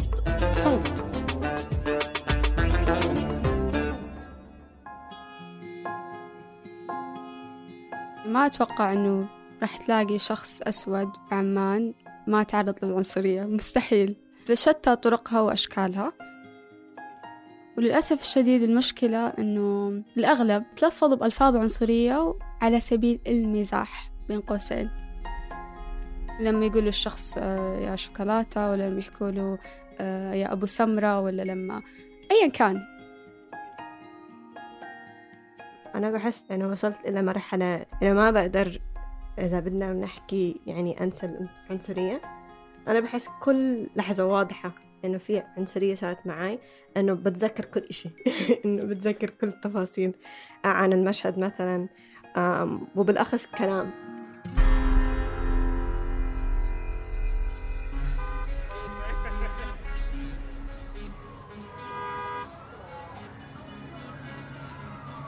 بودكاست صوت. ما أتوقع أنه راح تلاقي شخص أسود بعمان ما تعرض للعنصرية. مستحيل. بشتى طرقها وأشكالها. وللأسف الشديد المشكلة أنه الأغلب تلفظوا بألفاظ عنصرية على سبيل المزاح بين قوسين. لما يقولوا الشخص آه، يا شوكولاتة ولا لما يحكوا له يا أبو سمرة ولا لما أيا كان. أنا بحس إنه وصلت إلى مرحلة إنه ما بقدر إذا بدنا نحكي يعني أنسى العنصرية أنا بحس كل لحظة واضحة إنه في عنصرية صارت معي إنه بتذكر كل إشي. إنه بتذكر كل التفاصيل. عن المشهد مثلا وبالأخص كلام.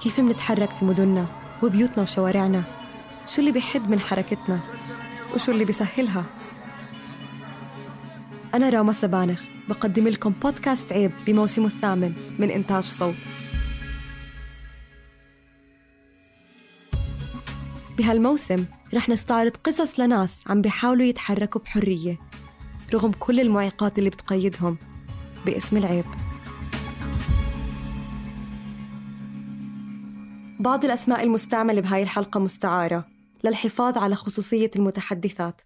كيف منتحرك في مدننا وبيوتنا وشوارعنا؟ شو اللي بيحد من حركتنا؟ وشو اللي بيسهلها؟ أنا راما سبانخ بقدم لكم بودكاست عيب بموسمه الثامن من إنتاج صوت. بهالموسم رح نستعرض قصص لناس عم بيحاولوا يتحركوا بحرية رغم كل المعيقات اللي بتقيدهم باسم العيب. بعض الأسماء المستعملة بهاي الحلقة مستعارة للحفاظ على خصوصية المتحدثات.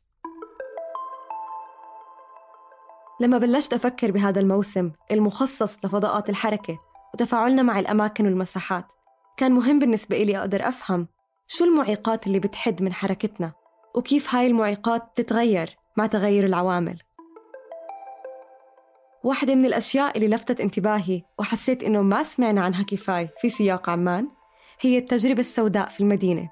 لما بلشت أفكر بهذا الموسم المخصص لفضاءات الحركة وتفاعلنا مع الأماكن والمساحات كان مهم بالنسبة إلي أقدر أفهم شو المعيقات اللي بتحد من حركتنا وكيف هاي المعيقات تتغير مع تغير العوامل. واحدة من الأشياء اللي لفتت انتباهي وحسيت إنه ما سمعنا عنها كفاية في سياق عمان هي التجربة السوداء في المدينة.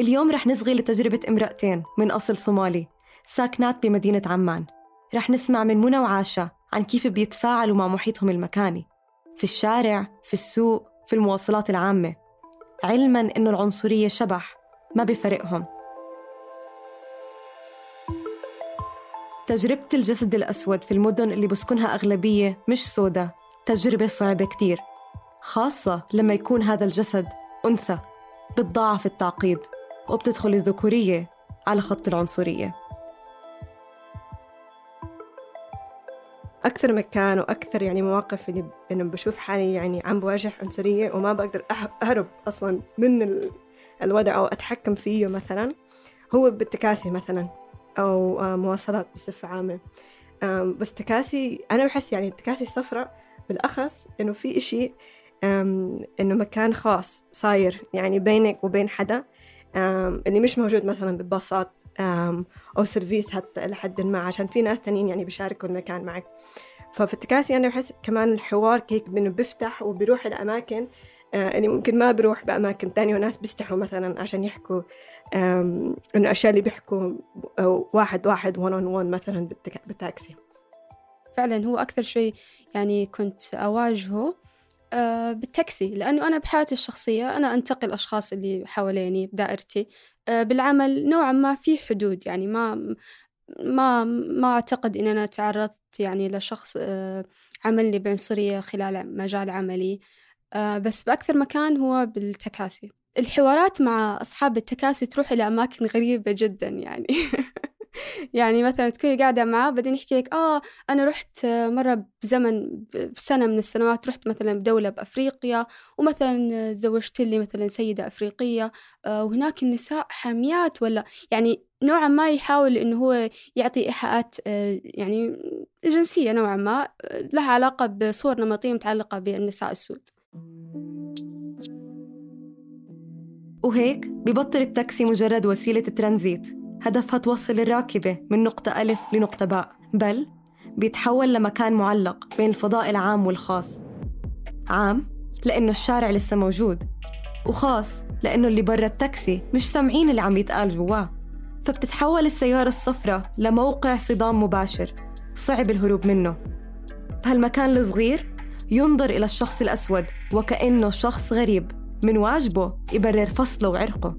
اليوم رح نصغي لتجربة امرأتين من أصل صومالي ساكنات بمدينة عمان. رح نسمع من منى وعاشا عن كيف بيتفاعلوا مع محيطهم المكاني في الشارع، في السوق، في المواصلات العامة. علما إنه العنصرية شبح ما بفرقهم. تجربة الجسد الأسود في المدن اللي بسكنها أغلبية مش سودا تجربة صعبة كتير. خاصة لما يكون هذا الجسد أنثى بتضاعف التعقيد وبتدخل الذكورية على خط العنصرية. أكثر مكان وأكثر يعني مواقف إني إنه بشوف حالي يعني عم بواجه عنصرية وما بقدر أح- أهرب أصلا من ال- الوضع أو أتحكم فيه مثلا هو بالتكاسي مثلا أو آه، مواصلات بصفة عامة. بس تكاسي أنا بحس يعني التكاسي الصفراء بالأخص إنه في إشي إنه مكان خاص صاير يعني بينك وبين حدا اللي مش موجود مثلا بالباصات آم، أو service حتى إلى حد ما عشان في ناس تانيين يعني بيشاركوا المكان معك. ففي التكاسي أنا بحس كمان الحوار هيك إنه بيفتح وبيروح لأماكن آه، اللي ممكن ما بروح بأماكن تانية وناس بيستحوا مثلا عشان يحكوا إنه أشياء اللي بيحكوا واحد واحد one on one مثلا بالتاكسي. فعلا هو أكثر شيء يعني كنت أواجهه بالتاكسي لأنه أنا بحياتي الشخصية أنا أنتقي الأشخاص اللي حواليني بدائرتي آه، بالعمل نوعا ما في حدود يعني ما ما ما أعتقد إن أنا تعرضت يعني لشخص آه، عملني بعنصرية خلال مجال عملي. آه، بس بأكثر مكان هو بالتكاسي. الحوارات مع أصحاب التكاسي تروح إلى أماكن غريبة جدا يعني. يعني مثلا تكوني قاعدة معاه بعدين يحكي لك آه أنا رحت مرة بزمن بسنة من السنوات رحت مثلا بدولة بأفريقيا ومثلا زوجت لي مثلا سيدة أفريقية آه وهناك النساء حاميات ولا يعني نوعا ما يحاول إنه هو يعطي إيحاءات آه يعني جنسية نوعا ما لها علاقة بصور نمطية متعلقة بالنساء السود. وهيك ببطل التاكسي مجرد وسيلة ترانزيت. هدفها توصل الراكبة من نقطة ألف لنقطة باء بل بيتحول لمكان معلق بين الفضاء العام والخاص. عام لأنه الشارع لسه موجود وخاص لأنه اللي برا التاكسي مش سامعين اللي عم يتقال جواه فبتتحول السيارة الصفراء لموقع صدام مباشر صعب الهروب منه. بهالمكان الصغير ينظر إلى الشخص الأسود وكأنه شخص غريب من واجبه يبرر فصله وعرقه.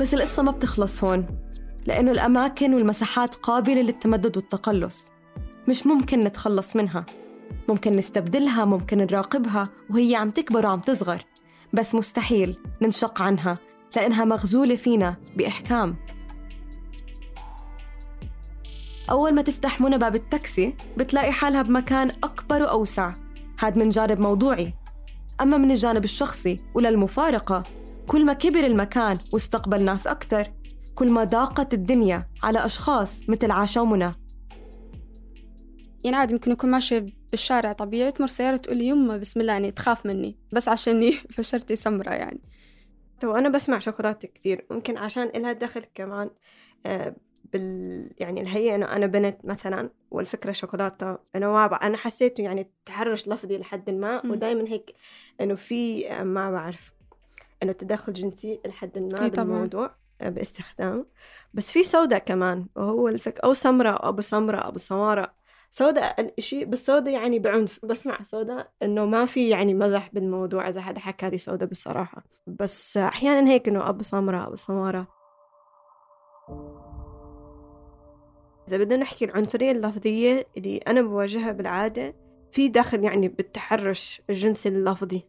بس القصة ما بتخلص هون لأنه الأماكن والمساحات قابلة للتمدد والتقلص. مش ممكن نتخلص منها. ممكن نستبدلها ممكن نراقبها وهي عم تكبر وعم تصغر. بس مستحيل ننشق عنها لأنها مغزولة فينا بإحكام. أول ما تفتح منى باب التاكسي بتلاقي حالها بمكان أكبر وأوسع. هاد من جانب موضوعي. أما من الجانب الشخصي وللمفارقة كل ما كبر المكان واستقبل ناس أكثر كل ما ضاقت الدنيا على أشخاص مثل عاشا ومنى يعني عادي ممكن أكون ماشية بالشارع طبيعي تمر سيارة تقول لي يمه بسم الله يعني تخاف مني بس عشاني فشرتي سمرة يعني. تو أنا بسمع شوكولاتة كثير ممكن عشان إلها دخل كمان آه، بال يعني الهيئة إنه أنا بنت مثلا والفكرة شوكولاتة أنا ما أنا حسيته يعني تحرش لفظي لحد ما ودائما هيك إنه في آه، ما بعرف إنه تدخل جنسي لحد ما بالموضوع آه، باستخدام. بس في سوداء كمان وهو الفك أو سمراء أو أبو سمراء أبو سمارة. سوداء الشيء بس سوداء يعني بعنف. بسمع سوداء إنه ما في يعني مزح بالموضوع إذا حدا حكى لي سوداء بصراحة. بس أحيانا هيك إنه أبو سمراء أبو سمارة. إذا بدنا نحكي العنصريه اللفظيه اللي أنا بواجهها بالعادة في دخل يعني بالتحرش الجنسي اللفظي.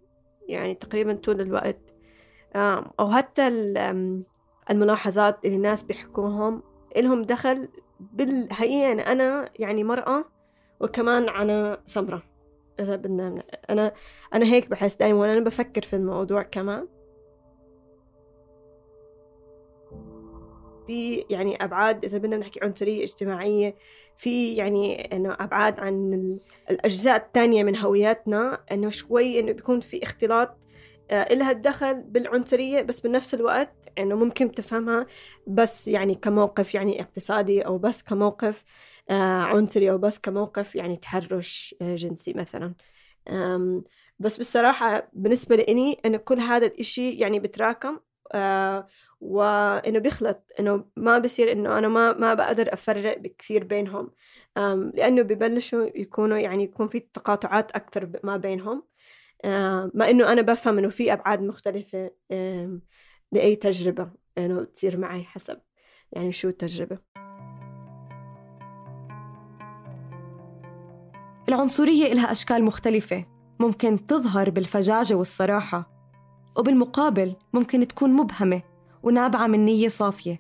يعني تقريبا طول الوقت أو حتى الملاحظات اللي الناس بيحكوهم إلهم دخل بالحقيقة أنا, أنا يعني مرأة وكمان أنا سمرة. إذا بدنا أنا أنا هيك بحس دايما وأنا بفكر في الموضوع كمان. في يعني أبعاد إذا بدنا نحكي عنصرية اجتماعية في يعني إنه أبعاد عن الأجزاء الثانية من هوياتنا إنه شوي إنه بيكون في اختلاط إلها الدخل بالعنصرية بس بنفس الوقت إنه ممكن تفهمها بس يعني كموقف يعني اقتصادي أو بس كموقف آه، عنصري أو بس كموقف يعني تحرش آه، جنسي مثلا. بس بصراحة بالنسبة لإني إنه كل هذا الإشي يعني بتراكم وإنه بيخلط إنه ما بصير إنه أنا ما ما بقدر أفرق بكثير بينهم. لأنه ببلشوا يكونوا يعني يكون في تقاطعات أكثر ما بينهم. آه، مع إنه أنا بفهم إنه في أبعاد مختلفة لأي تجربة إنه تصير معي حسب يعني شو التجربة. العنصرية إلها أشكال مختلفة ممكن تظهر بالفجاجة والصراحة وبالمقابل ممكن تكون مبهمة ونابعة من نية صافية.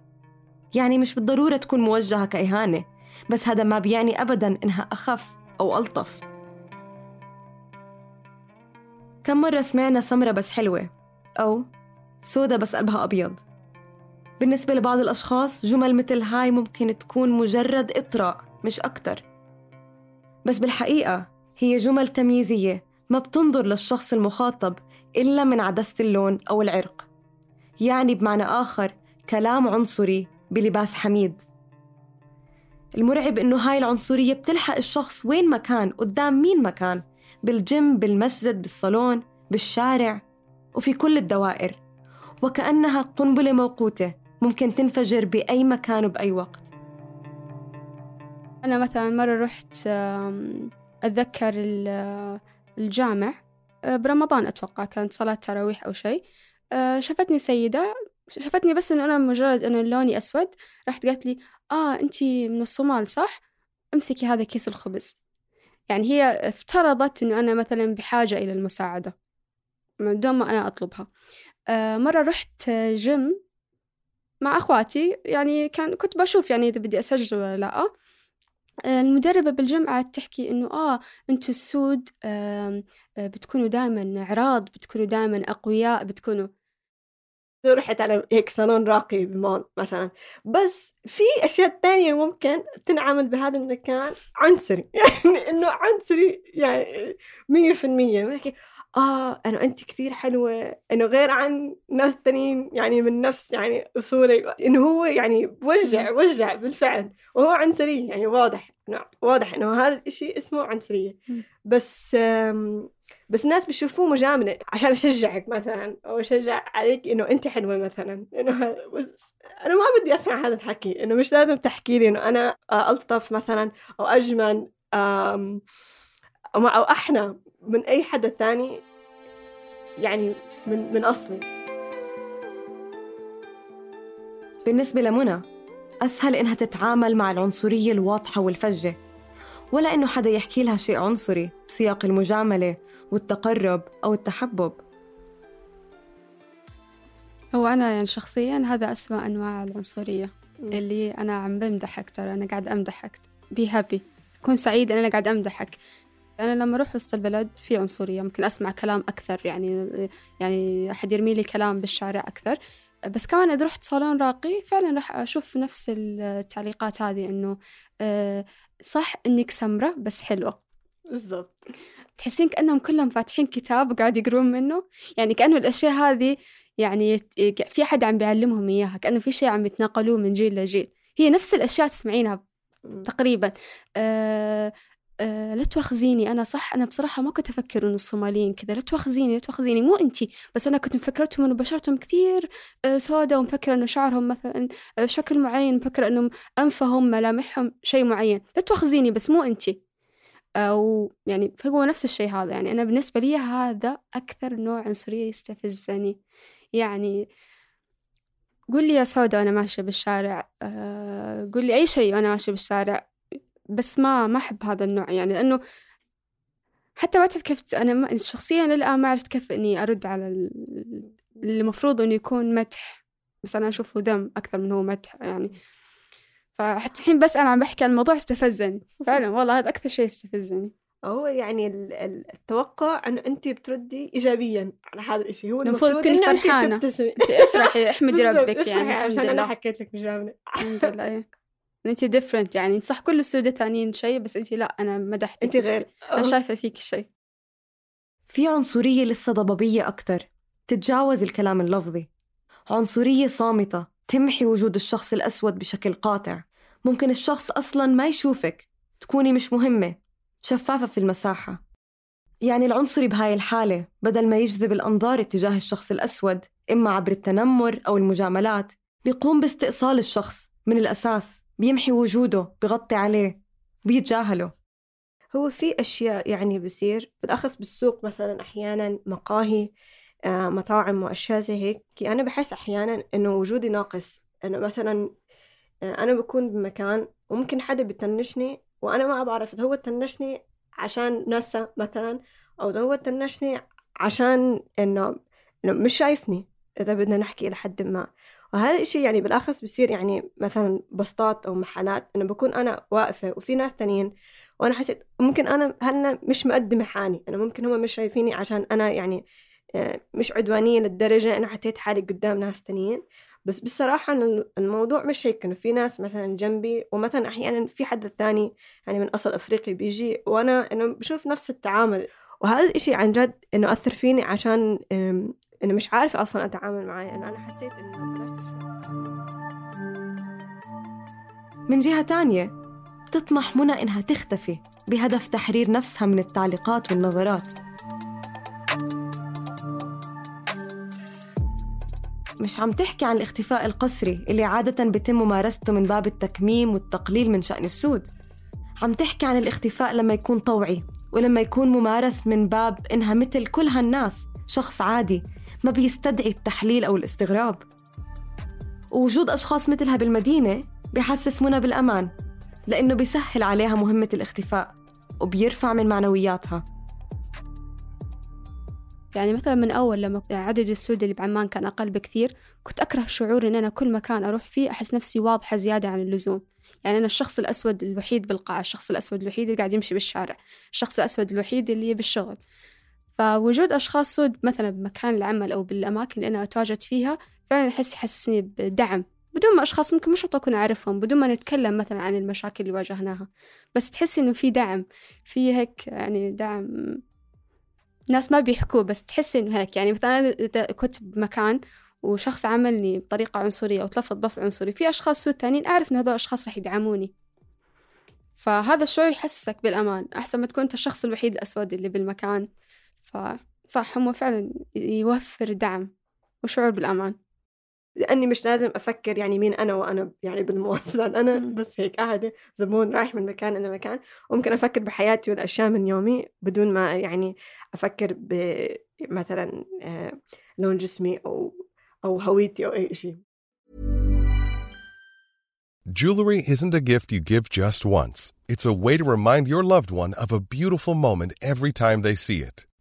يعني مش بالضرورة تكون موجهة كإهانة بس هذا ما بيعني أبداً إنها أخف أو ألطف. كم مرة سمعنا سمرة بس حلوة؟ أو سودة بس قلبها أبيض. بالنسبة لبعض الأشخاص جمل مثل هاي ممكن تكون مجرد إطراء مش أكتر. بس بالحقيقة هي جمل تمييزية ما بتنظر للشخص المخاطب إلا من عدسة اللون أو العرق. يعني بمعنى آخر كلام عنصري بلباس حميد. المرعب إنه هاي العنصرية بتلحق الشخص وين ما كان قدام مين ما كان. بالجيم بالمسجد بالصالون بالشارع وفي كل الدوائر. وكأنها قنبلة موقوتة ممكن تنفجر بأي مكان وبأي وقت. أنا مثلا مرة رحت أتذكر الجامع آه، برمضان أتوقع كانت صلاة تراويح أو شيء. آه، شافتني سيدة شافتني بس إنه أنا مجرد إنه لوني أسود. راحت قالت لي آه أنتي من الصومال صح؟ امسكي هذا كيس الخبز. يعني هي افترضت إنه أنا مثلا بحاجة إلى المساعدة من دون ما أنا أطلبها. آه مرة رحت جيم مع أخواتي يعني كان كنت بشوف يعني إذا بدي أسجل ولا لأ. آه، المدربة بالجيم قعدت تحكي إنه آه أنتوا السود آه بتكونوا دائما عراض بتكونوا دائما أقوياء بتكونوا رحت على هيك صالون راقي بمول مثلا. بس في أشياء تانية ممكن تنعمل بهذا المكان عنصري. يعني إنه عنصري يعني مية في المية. آه انه أنت كثير حلوة. إنه غير عن ناس تانيين يعني من نفس يعني أصولي. إنه هو يعني بوجع وجع بالفعل. وهو عنصري يعني واضح. واضح إنه هذا الشيء اسمه عنصرية. بس بس الناس بيشوفوه مجاملة عشان أشجعك مثلا أو أشجع عليك إنه أنت حلوة مثلا. إنه بس أنا ما بدي أسمع هذا الحكي. إنه مش لازم تحكي لي إنه أنا ألطف مثلا أو أجمل أو أو أحنى من أي حدا ثاني يعني من من أصلي. بالنسبة لمنى أسهل إنها تتعامل مع العنصرية الواضحة والفجة. ولا إنه حدا يحكي لها شيء عنصري بسياق المجاملة والتقرب أو التحبب. هو أنا يعني شخصيا هذا أسوأ أنواع العنصرية اللي أنا عم بمدحك ترى أنا قاعد أمدحك. بي هابي كون سعيد أنا قاعد أمدحك. أنا لما أروح وسط البلد في عنصرية ممكن أسمع كلام أكثر يعني يعني أحد يرمي لي كلام بالشارع أكثر. بس كمان إذا رحت صالون راقي فعلا راح أشوف نفس التعليقات هذه إنه آه، صح إنك سمرة بس حلوة. بالضبط. تحسين كأنهم كلهم فاتحين كتاب وقاعد يقرون منه. يعني كأنه الأشياء هذه يعني في حد عم بيعلمهم إياها كأنه في شيء عم يتناقلوه من جيل لجيل. هي نفس الأشياء تسمعينها تقريبا. آه آه لا تواخذيني أنا صح أنا بصراحة ما كنت أفكر إنه الصوماليين كذا. لا تواخذيني لا تواخذيني مو أنتي بس أنا كنت مفكرتهم إنه بشرتهم كثير آه سوداء ومفكرة إنه شعرهم مثلا آه شكل معين مفكرة إنه أنفهم ملامحهم شيء معين. لا تواخذيني بس مو أنتي. أو يعني فهو نفس الشيء هذا يعني أنا بالنسبة لي هذا أكثر نوع عنصرية يستفزني. يعني قول لي يا سوداء وأنا ماشية بالشارع قول لي أي شيء وأنا ماشية بالشارع. بس ما ما أحب هذا النوع يعني لأنه حتى ما تعرف كيف أنا شخصيا للآن ما عرفت كيف إني أرد على اللي المفروض إنه يكون مدح بس أنا أشوفه دم أكثر من هو مدح يعني. فحتى الحين بس أنا عم بحكي عن الموضوع استفزني. فعلا والله هذا أكثر شيء استفزني. هو يعني التوقع إنه انت بتردي ايجابيا على هذا الشيء هو المفروض تكوني فرحانة. انت افرحي احمدي ربك يعني عشان أنا حكيت لك مجامله الحمد لله إيه. انت ديفرنت يعني صح كل السودة ثانيين شيء بس انت لا أنا مدحتك انت غير. أنا شايفة فيك شيء في عنصرية لسه ضبابية أكثر تتجاوز الكلام اللفظي. عنصرية صامتة. تمحي وجود الشخص الأسود بشكل قاطع. ممكن الشخص أصلا ما يشوفك. تكوني مش مهمة. شفافة في المساحة. يعني العنصري بهاي الحالة بدل ما يجذب الأنظار اتجاه الشخص الأسود إما عبر التنمر أو المجاملات بيقوم باستئصال الشخص من الأساس. بيمحي وجوده بغطي عليه بيتجاهله. هو في أشياء يعني بصير بالأخص بالسوق مثلا أحيانا مقاهي آه، مطاعم وأشياء زي هيك. أنا بحس أحيانا إنه وجودي ناقص. إنه مثلا آه، أنا بكون بمكان وممكن حدا بتنشني وأنا ما بعرف إذا هو تنشني عشان نسا مثلا أو إذا هو تنشني عشان إنه مش شايفني إذا بدنا نحكي إلى حد ما. وهذا الشيء يعني بالأخص بصير يعني مثلا بسطات أو محلات إنه بكون أنا واقفة وفي ناس تانيين وأنا حسيت ممكن أنا هلأ مش مقدمة حالي أنا ممكن هم مش شايفيني عشان أنا يعني آه، مش عدوانية للدرجة أنا حطيت حالي قدام ناس تانيين. بس بصراحة الموضوع مش هيك إنه في ناس مثلا جنبي ومثلا أحيانا في حد ثاني يعني من أصل أفريقي بيجي وأنا إنه بشوف نفس التعامل. وهذا الإشي عن جد إنه أثر فيني عشان إنه مش عارفة أصلا أتعامل معاه لأنه أنا حسيت إنه بلشت من جهة تانية تطمح منى إنها تختفي بهدف تحرير نفسها من التعليقات والنظرات. مش عم تحكي عن الاختفاء القسري اللي عادة بيتم ممارسته من باب التكميم والتقليل من شأن السود. عم تحكي عن الاختفاء لما يكون طوعي ولما يكون ممارس من باب إنها مثل كل هالناس شخص عادي ما بيستدعي التحليل أو الاستغراب. ووجود أشخاص مثلها بالمدينة بحسس منى بالأمان لأنه بيسهل عليها مهمة الاختفاء وبيرفع من معنوياتها. يعني مثلا من أول لما عدد السود اللي بعمان كان أقل بكثير كنت أكره شعور إن أنا كل مكان أروح فيه أحس نفسي واضحة زيادة عن اللزوم. يعني أنا الشخص الأسود الوحيد بالقاعة الشخص الأسود الوحيد اللي قاعد يمشي بالشارع الشخص الأسود الوحيد اللي بالشغل. فوجود أشخاص سود مثلا بمكان العمل أو بالأماكن اللي أنا أتواجد فيها فعلا أحس يحسسني بدعم. بدون ما أشخاص ممكن مش أكون أعرفهم بدون ما نتكلم مثلا عن المشاكل اللي واجهناها. بس تحس إنه في دعم في هيك يعني دعم. ناس ما بيحكوه بس تحس إنه هيك. يعني مثلا إذا كنت بمكان وشخص عملني بطريقة عنصرية أو تلفظ بلفظ عنصري في أشخاص سود ثانيين أعرف إن هذول الأشخاص رح يدعموني. فهذا الشعور يحسسك بالأمان أحسن ما تكون أنت الشخص الوحيد الأسود اللي بالمكان. فصح هم فعلا يوفر دعم وشعور بالأمان. لأني مش لازم أفكر يعني مين أنا وأنا يعني بالمواصلات أنا بس هيك قاعدة زبون رايح من مكان إلى مكان. وممكن أفكر بحياتي والأشياء من يومي بدون ما يعني أفكر بمثلا آه، لون جسمي أو أو هويتي أو أي شيء Jewelry isn't a gift you give just once. It's a way to remind your loved one of a beautiful moment every time they see it.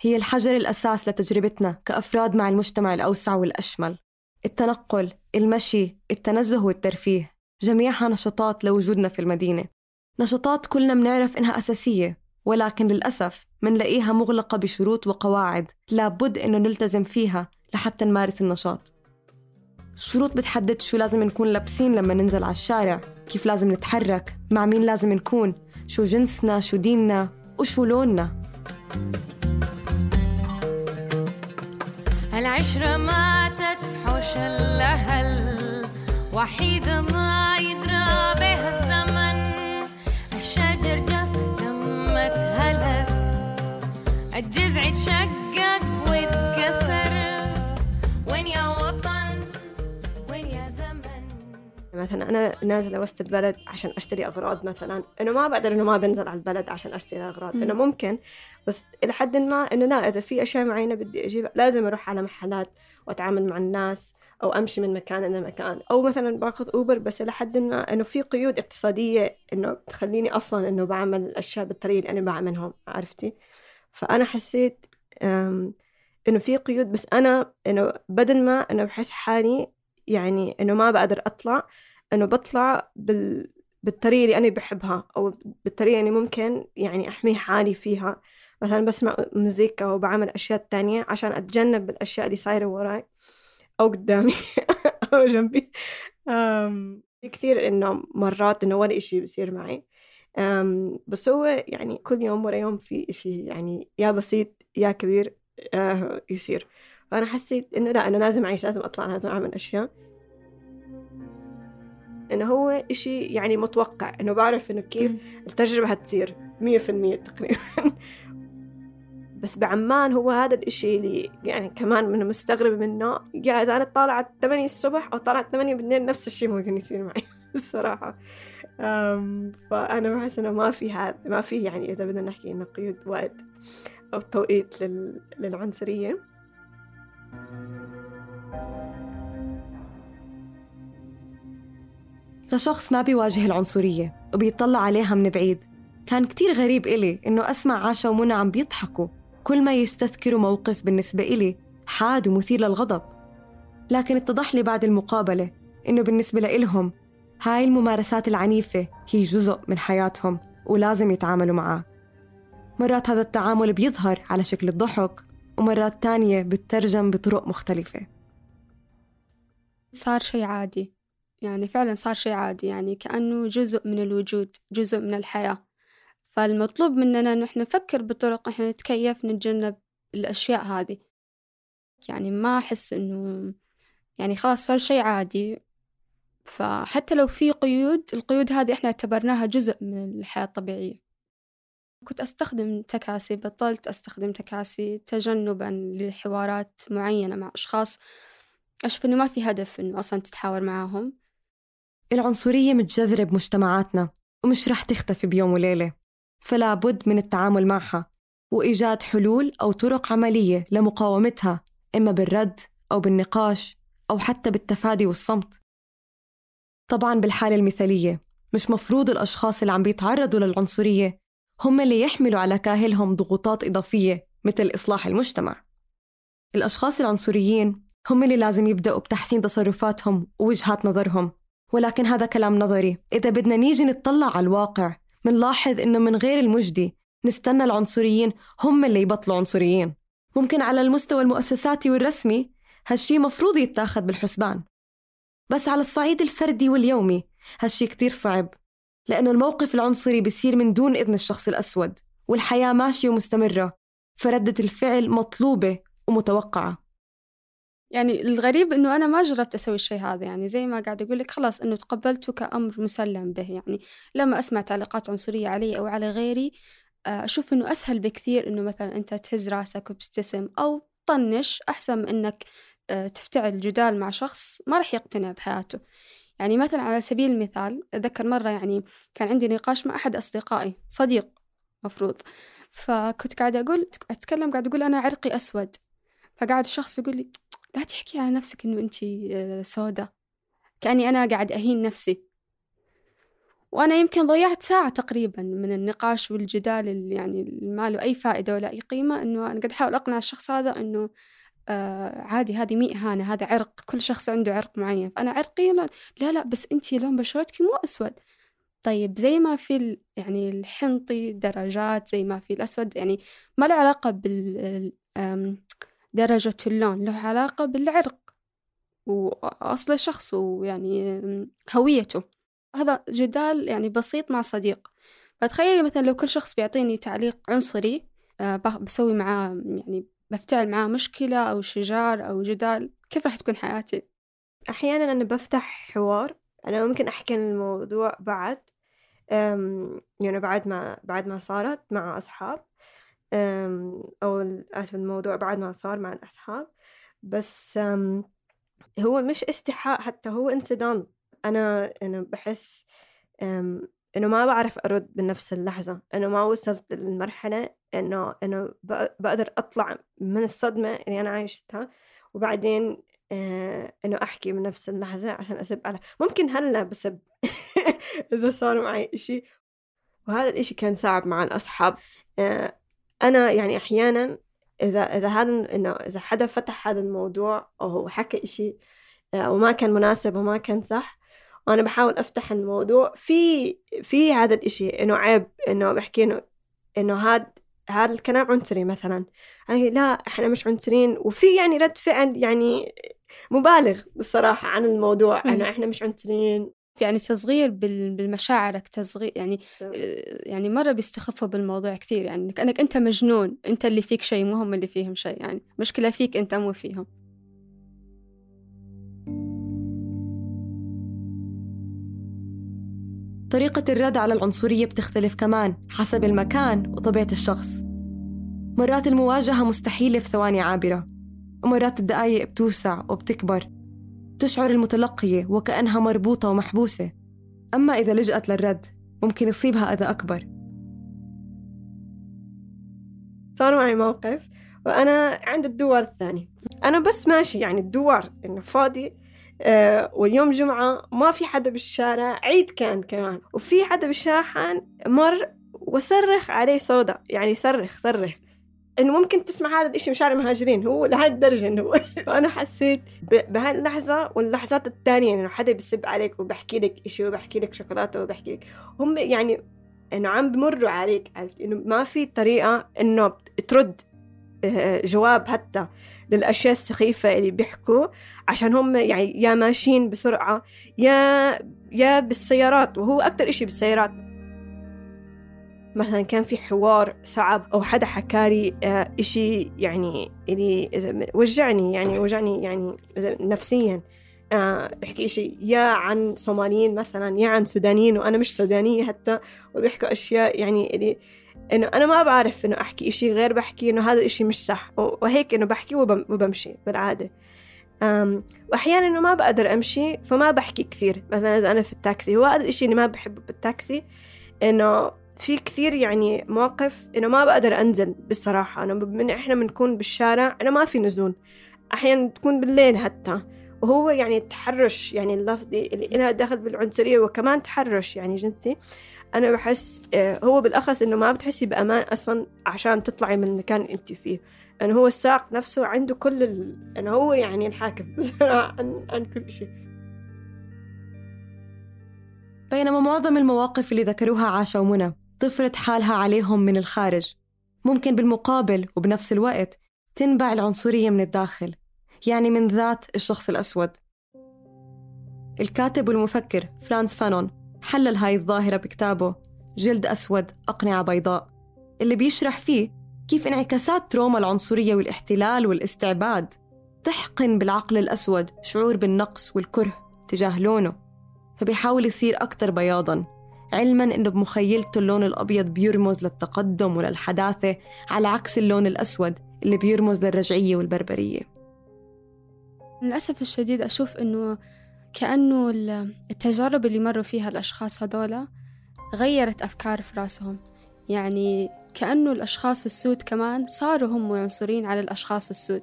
هي الحجر الأساس لتجربتنا كأفراد مع المجتمع الأوسع والأشمل. التنقل، المشي، التنزه والترفيه جميعها نشاطات لوجودنا في المدينة. نشاطات كلنا منعرف إنها أساسية ولكن للأسف منلاقيها مغلقة بشروط وقواعد لابد إنه نلتزم فيها لحتى نمارس النشاط. شروط بتحدد شو لازم نكون لابسين لما ننزل على الشارع كيف لازم نتحرك مع مين لازم نكون شو جنسنا شو ديننا وشو لوننا. العشرة ما تتفحش الأهل وحيدة ما يدرى بها الزمن. الشجر جف لما تهلك الجذع تشقق مثلا أنا نازلة وسط البلد عشان أشتري أغراض مثلا إنه ما بقدر إنه ما بنزل على البلد عشان أشتري أغراض إنه ممكن بس إلى حد ما إنه لا إذا في أشياء معينة بدي أجيبها لازم أروح على محلات وأتعامل مع الناس أو أمشي من مكان إلى مكان أو مثلا باخذ أوبر بس إلى حد ما إنه في قيود اقتصادية إنه تخليني أصلا إنه بعمل الأشياء بالطريقة اللي أنا بعملهم عرفتي؟ فأنا حسيت إنه في قيود بس أنا إنه بدل ما إنه بحس حالي يعني إنه ما بقدر أطلع إنه بطلع بال بالطريقة اللي أنا بحبها أو بالطريقة اللي ممكن يعني أحمي حالي فيها. مثلا بسمع موسيقى وبعمل أشياء تانية عشان أتجنب الأشياء اللي صايرة وراي أو قدامي أو جنبي. أم، كثير إنه مرات إنه ولا إشي بصير معي. أم، بس هو يعني كل يوم ورا يوم في إشي يعني يا بسيط يا كبير آه، يصير. فأنا حسيت إنه لا أنا لازم أعيش لازم أطلع لازم أعمل أشياء. إنه هو إشي يعني متوقع إنه بعرف إنه كيف مية في المية تقريبا. بس بعمان هو هذا الإشي اللي يعني كمان من مستغرب منه. يا إذا أنا طالعة 8 الصبح أو طالعة 8 بالليل نفس الشيء ممكن يصير معي الصراحة. أم، فأنا بحس إنه ما في هذا ما في يعني إذا بدنا نحكي إنه قيود وقت أو توقيت لل... للعنصرية. كشخص ما بيواجه العنصرية وبيطلع عليها من بعيد. كان كتير غريب إلي إنه أسمع عاشا ومنى عم بيضحكوا كل ما يستذكروا موقف بالنسبة إلي حاد ومثير للغضب. لكن اتضح لي بعد المقابلة إنه بالنسبة لإلهم هاي الممارسات العنيفة هي جزء من حياتهم ولازم يتعاملوا معاه. مرات هذا التعامل بيظهر على شكل الضحك ومرات تانية بتترجم بطرق مختلفة. صار شيء عادي. يعني فعلا صار شيء عادي يعني كأنه جزء من الوجود جزء من الحياة. فالمطلوب مننا إنه إحنا نفكر بطرق إحنا نتكيف نتجنب الأشياء هذه. يعني ما أحس إنه يعني خلاص صار شيء عادي. فحتى لو في قيود القيود هذه إحنا اعتبرناها جزء من الحياة الطبيعية. كنت أستخدم تكاسي بطلت أستخدم تكاسي تجنبا لحوارات معينة مع أشخاص أشوف إنه ما في هدف إنه أصلا تتحاور معاهم. العنصرية متجذرة بمجتمعاتنا ومش رح تختفي بيوم وليلة. فلا بد من التعامل معها وإيجاد حلول أو طرق عملية لمقاومتها إما بالرد أو بالنقاش أو حتى بالتفادي والصمت. طبعا بالحالة المثالية مش مفروض الأشخاص اللي عم بيتعرضوا للعنصرية هم اللي يحملوا على كاهلهم ضغوطات إضافية مثل إصلاح المجتمع. الأشخاص العنصريين هم اللي لازم يبدأوا بتحسين تصرفاتهم ووجهات نظرهم. ولكن هذا كلام نظري. إذا بدنا نيجي نتطلع على الواقع منلاحظ إنه من غير المجدي نستنى العنصريين هم اللي يبطلوا عنصريين. ممكن على المستوى المؤسساتي والرسمي هالشي مفروض يتاخد بالحسبان. بس على الصعيد الفردي واليومي هالشي كتير صعب لأنه الموقف العنصري بيصير من دون إذن الشخص الأسود والحياة ماشية ومستمرة فردة الفعل مطلوبة ومتوقعة. يعني الغريب إنه أنا ما جربت أسوي الشيء هذا يعني زي ما قاعد أقول لك خلاص إنه تقبلته كأمر مسلم به. يعني لما أسمع تعليقات عنصرية علي أو على غيري آه، أشوف إنه أسهل بكثير إنه مثلا أنت تهز راسك وبتبتسم أو طنش أحسن من إنك آه، تفتعل جدال مع شخص ما راح يقتنع بحياته. يعني مثلا على سبيل المثال أتذكر مرة يعني كان عندي نقاش مع أحد أصدقائي صديق مفروض. فكنت قاعدة أقول أتكلم قاعدة أقول أنا عرقي أسود. فقعد الشخص يقول لي لا تحكي على نفسك إنه أنت سودة. كأني أنا قاعد أهين نفسي. وأنا يمكن ضيعت ساعة تقريبا من النقاش والجدال اللي يعني ما له أي فائدة ولا أي قيمة إنه أنا قاعد أحاول أقنع الشخص هذا إنه آه عادي هذه مي إهانة هذا عرق كل شخص عنده عرق معين. فأنا عرقي لا لا, لا بس أنتي لون بشرتك مو أسود. طيب زي ما في يعني الحنطي درجات زي ما في الأسود يعني ما له علاقة بال درجة اللون له علاقة بالعرق وأصل الشخص ويعني هويته. هذا جدال يعني بسيط مع صديق. فتخيلي مثلا لو كل شخص بيعطيني تعليق عنصري آه، بسوي معاه يعني بفتعل معاه مشكلة أو شجار أو جدال كيف راح تكون حياتي؟ أحيانا أنا بفتح حوار أنا ممكن أحكي عن الموضوع بعد يعني بعد ما بعد ما صارت مع أصحاب. أو آسف الموضوع بعد ما صار مع الأصحاب. بس هو مش استحاء حتى هو انصدام. أنا أنا بحس إنه ما بعرف أرد بنفس اللحظة. إنه ما وصلت للمرحلة إنه إنه بق- بقدر أطلع من الصدمة اللي أنا عايشتها. وبعدين آه، إنه أحكي بنفس اللحظة عشان أسب على ممكن هلأ بسب إذا صار معي إشي. وهذا الإشي كان صعب مع الأصحاب. أنا يعني أحيانا إذا إذا هذا إنه إذا حدا فتح هذا الموضوع أو هو حكى إشي آه، وما كان مناسب وما كان صح وأنا بحاول أفتح الموضوع. في في هذا الإشي إنه عيب إنه بحكي إنه إنه هذا هذا الكلام عنصري مثلا. هي لا إحنا مش عنصريين وفي يعني رد فعل يعني مبالغ بصراحة عن الموضوع مم. إنه إحنا مش عنصريين يعني تصغير بال- بالمشاعرك تصغير يعني يعني مرة بيستخفوا بالموضوع كثير يعني كأنك أنت مجنون أنت اللي فيك شيء مو هم اللي فيهم شيء يعني مشكلة فيك أنت مو فيهم. طريقة الرد على العنصرية بتختلف كمان حسب المكان وطبيعة الشخص. مرات المواجهة مستحيلة في ثواني عابرة ومرات الدقايق بتوسع وبتكبر. تشعر المتلقية وكأنها مربوطة ومحبوسة. أما إذا لجأت للرد ممكن يصيبها أذى أكبر. صار معي موقف وأنا عند الدوار الثاني. أنا بس ماشي يعني الدوار إنه فاضي آه واليوم جمعة ما في حدا بالشارع عيد كان كمان. وفي حدا بالشاحن مر وصرخ عليه صودا يعني صرخ صرخ. إنه ممكن تسمع هذا الإشي من شارع المهاجرين هو لهي الدرجة إنه. وأنا حسيت ب- بهاي اللحظة واللحظات الثانية إنه حدا بيسب عليك وبحكي لك إشي وبحكي لك شوكولاتة وبحكي لك هم يعني إنه عم بمروا عليك عرفت؟ إنه ما في طريقة إنه ترد آه، جواب حتى للأشياء السخيفة اللي بيحكوا عشان هم يعني يا ماشيين بسرعة يا يا بالسيارات وهو أكتر إشي بالسيارات. مثلا كان في حوار صعب أو حدا حكالي آه، إشي يعني اللي وجعني يعني وجعني يعني نفسيا آه، بحكي إشي يا عن صوماليين مثلا يا عن سودانيين وأنا مش سودانية حتى وبيحكوا أشياء يعني اللي إنه أنا ما بعرف إنه أحكي إشي غير بحكي إنه هذا الإشي مش صح وهيك إنه بحكي وبم- وبمشي بالعادة. أم وأحيانا إنه ما بقدر أمشي فما بحكي كثير. مثلا إذا أنا في التاكسي هو هذا الإشي اللي ما بحبه بالتاكسي إنه في كثير يعني مواقف إنه ما بقدر أنزل بالصراحة أنا من إحنا بنكون بالشارع أنا ما في نزول. أحيانا تكون بالليل حتى. وهو يعني التحرش يعني اللفظي اللي لها دخل بالعنصرية وكمان تحرش يعني جنسي أنا بحس آه، هو بالأخص إنه ما بتحسي بأمان أصلا عشان تطلعي من المكان اللي أنت فيه. إنه هو السائق نفسه عنده كل ال... إنه هو يعني الحاكم عن, عن كل شيء. بينما معظم المواقف اللي ذكروها عاشا ومنى تفرض حالها عليهم من الخارج. ممكن بالمقابل وبنفس الوقت تنبع العنصرية من الداخل يعني من ذات الشخص الأسود. الكاتب والمفكر فرانس فانون حلل هاي الظاهرة بكتابه جلد أسود أقنعة بيضاء. اللي بيشرح فيه كيف انعكاسات تروما العنصرية والاحتلال والاستعباد تحقن بالعقل الأسود شعور بالنقص والكره تجاه لونه فبيحاول يصير أكتر بياضاً. علما إنه بمخيلته اللون الأبيض بيرمز للتقدم وللحداثة على عكس اللون الأسود اللي بيرمز للرجعية والبربرية. للأسف الشديد أشوف إنه كأنه ال- التجارب اللي مروا فيها الأشخاص هذولا غيرت أفكار في راسهم. يعني كأنه الأشخاص السود كمان صاروا هم عنصريين على الأشخاص السود.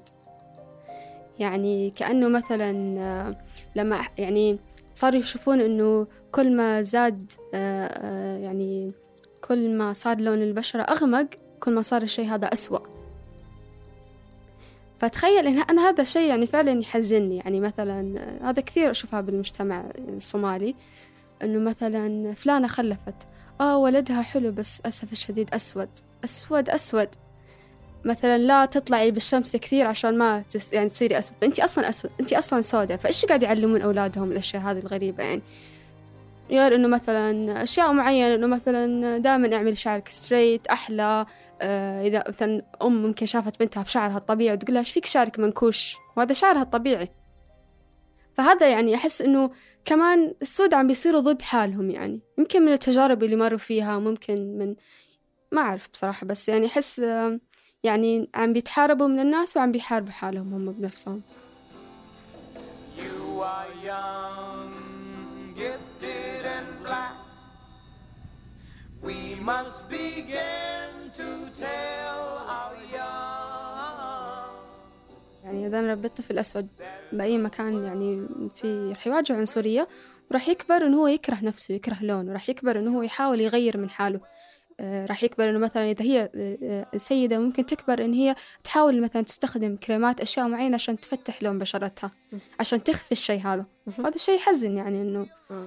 يعني كأنه مثلا آه، لما يعني صاروا يشوفون إنه كل ما زاد آه، آه، يعني كل ما صار لون البشرة أغمق كل ما صار الشيء هذا أسوأ. فتخيل إن أنا هذا الشيء يعني فعلا يحزنني. يعني مثلا آه، هذا كثير أشوفها بالمجتمع الصومالي إنه مثلا فلانة خلفت آه ولدها حلو بس أسف الشديد أسود أسود أسود. مثلا لا تطلعي بالشمس كثير عشان ما تس يعني تصيري أسود أنت أصلا أسود أنت أصلا سوداء فإيش قاعد يعلمون أولادهم الأشياء هذه الغريبة يعني؟ غير إنه مثلا أشياء معينة إنه مثلا دائما اعمل شعرك ستريت أحلى آه إذا مثلا أم ممكن شافت بنتها بشعرها الطبيعي وتقول لها إيش فيك شعرك منكوش؟ وهذا شعرها الطبيعي. فهذا يعني أحس إنه كمان السود عم بيصيروا ضد حالهم يعني. يمكن من التجارب اللي مروا فيها ممكن من ما أعرف بصراحة بس يعني أحس آه، يعني عم بيتحاربوا من الناس وعم بيحاربوا حالهم هم بنفسهم You are young, gifted and black. We must begin to tell our young. يعني إذا أنا ربيت طفل أسود بأي مكان يعني في رح يواجه عنصرية وراح يكبر إنه هو يكره نفسه يكره لونه راح يكبر إنه هو يحاول يغير من حاله راح يكبر إنه مثلا إذا هي آه، آه، سيدة ممكن تكبر إن هي تحاول مثلا تستخدم كريمات أشياء معينة عشان تفتح لون بشرتها عشان تخفي الشيء هذا. هذا الشيء يحزن يعني إنه يعني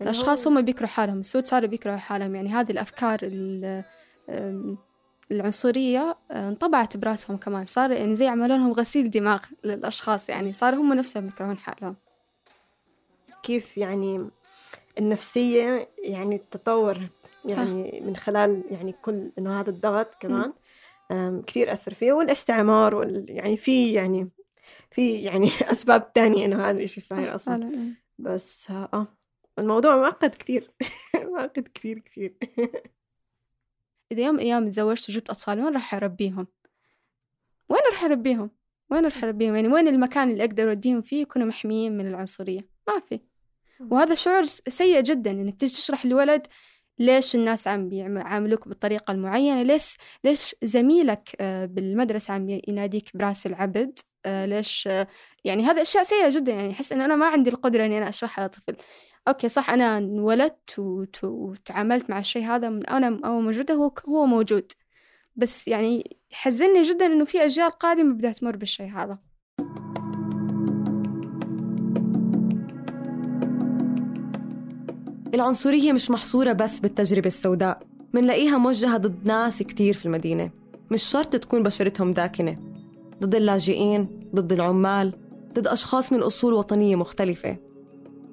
الأشخاص هو- هم بيكرهوا حالهم السود صاروا بيكرهوا حالهم. يعني هذه الأفكار ال- أم، العنصرية آه، انطبعت براسهم كمان. صار يعني زي عملوا لهم غسيل دماغ للأشخاص يعني. صاروا هم نفسهم يكرهون حالهم. كيف يعني النفسية يعني تطورت؟ يعني من خلال يعني كل إنه هذا الضغط كمان كثير أثر فيه. والاستعمار وال يعني في يعني في يعني أسباب تانية إنه هذا الإشي صاير أصلا. فعلا بس آه الموضوع معقد كثير. معقد كثير كثير. إذا يوم من الأيام تزوجت وجبت أطفال وين راح أربيهم؟ وين راح أربيهم؟ وين راح أربيهم؟ يعني وين المكان اللي أقدر أوديهم فيه يكونوا محميين من العنصرية؟ ما في. وهذا شعور سيء جدا تيجي تشرح لولد ليش الناس عم بيعاملوك بالطريقة المعينة؟ ليش ليش زميلك آه، بالمدرسة عم يناديك براس العبد؟ آه، ليش آه، يعني هذا أشياء سيئة جدا يعني أحس إن أنا ما عندي القدرة إني أنا أشرحها لطفل. أوكي صح أنا انولدت وت- وتعاملت مع الشيء هذا من أنا أول موجودة هو هو موجود. بس يعني يحزنني جدا إنه في أجيال قادمة بدها تمر بالشيء هذا. العنصرية مش محصورة بس بالتجربة السوداء. منلاقيها موجهة ضد ناس كتير في المدينة. مش شرط تكون بشرتهم داكنة. ضد اللاجئين ضد العمال ضد أشخاص من أصول وطنية مختلفة.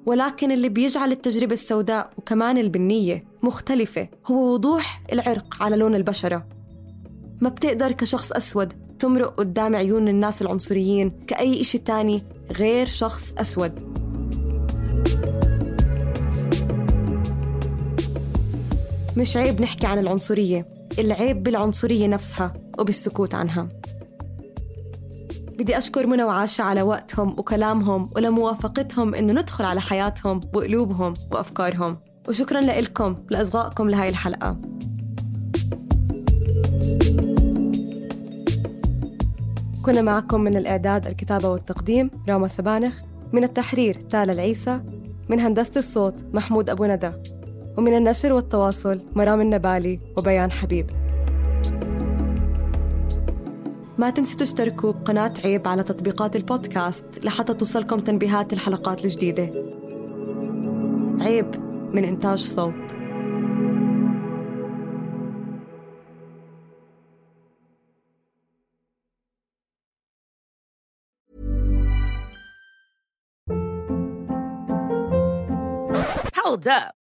ولكن اللي بيجعل التجربة السوداء وكمان البنية مختلفة هو وضوح العرق على لون البشرة. ما بتقدر كشخص أسود تمرق قدام عيون الناس العنصريين كأي إشي تاني غير شخص أسود. مش عيب نحكي عن العنصرية العيب بالعنصرية نفسها وبالسكوت عنها. بدي أشكر منى وعاشة على وقتهم وكلامهم ولموافقتهم إنه ندخل على حياتهم وقلوبهم وأفكارهم. وشكرا لكم لإصغائكم لهاي الحلقة. كنا معكم من الإعداد الكتابة والتقديم راما سبانخ من التحرير تالا العيسى من هندسة الصوت محمود أبو ندى. ومن النشر والتواصل مرام النبالي وبيان حبيب. ما تنسوا تشتركوا بقناة عيب على تطبيقات البودكاست لحتى توصلكم تنبيهات الحلقات الجديدة. عيب من إنتاج صوت. Hold up.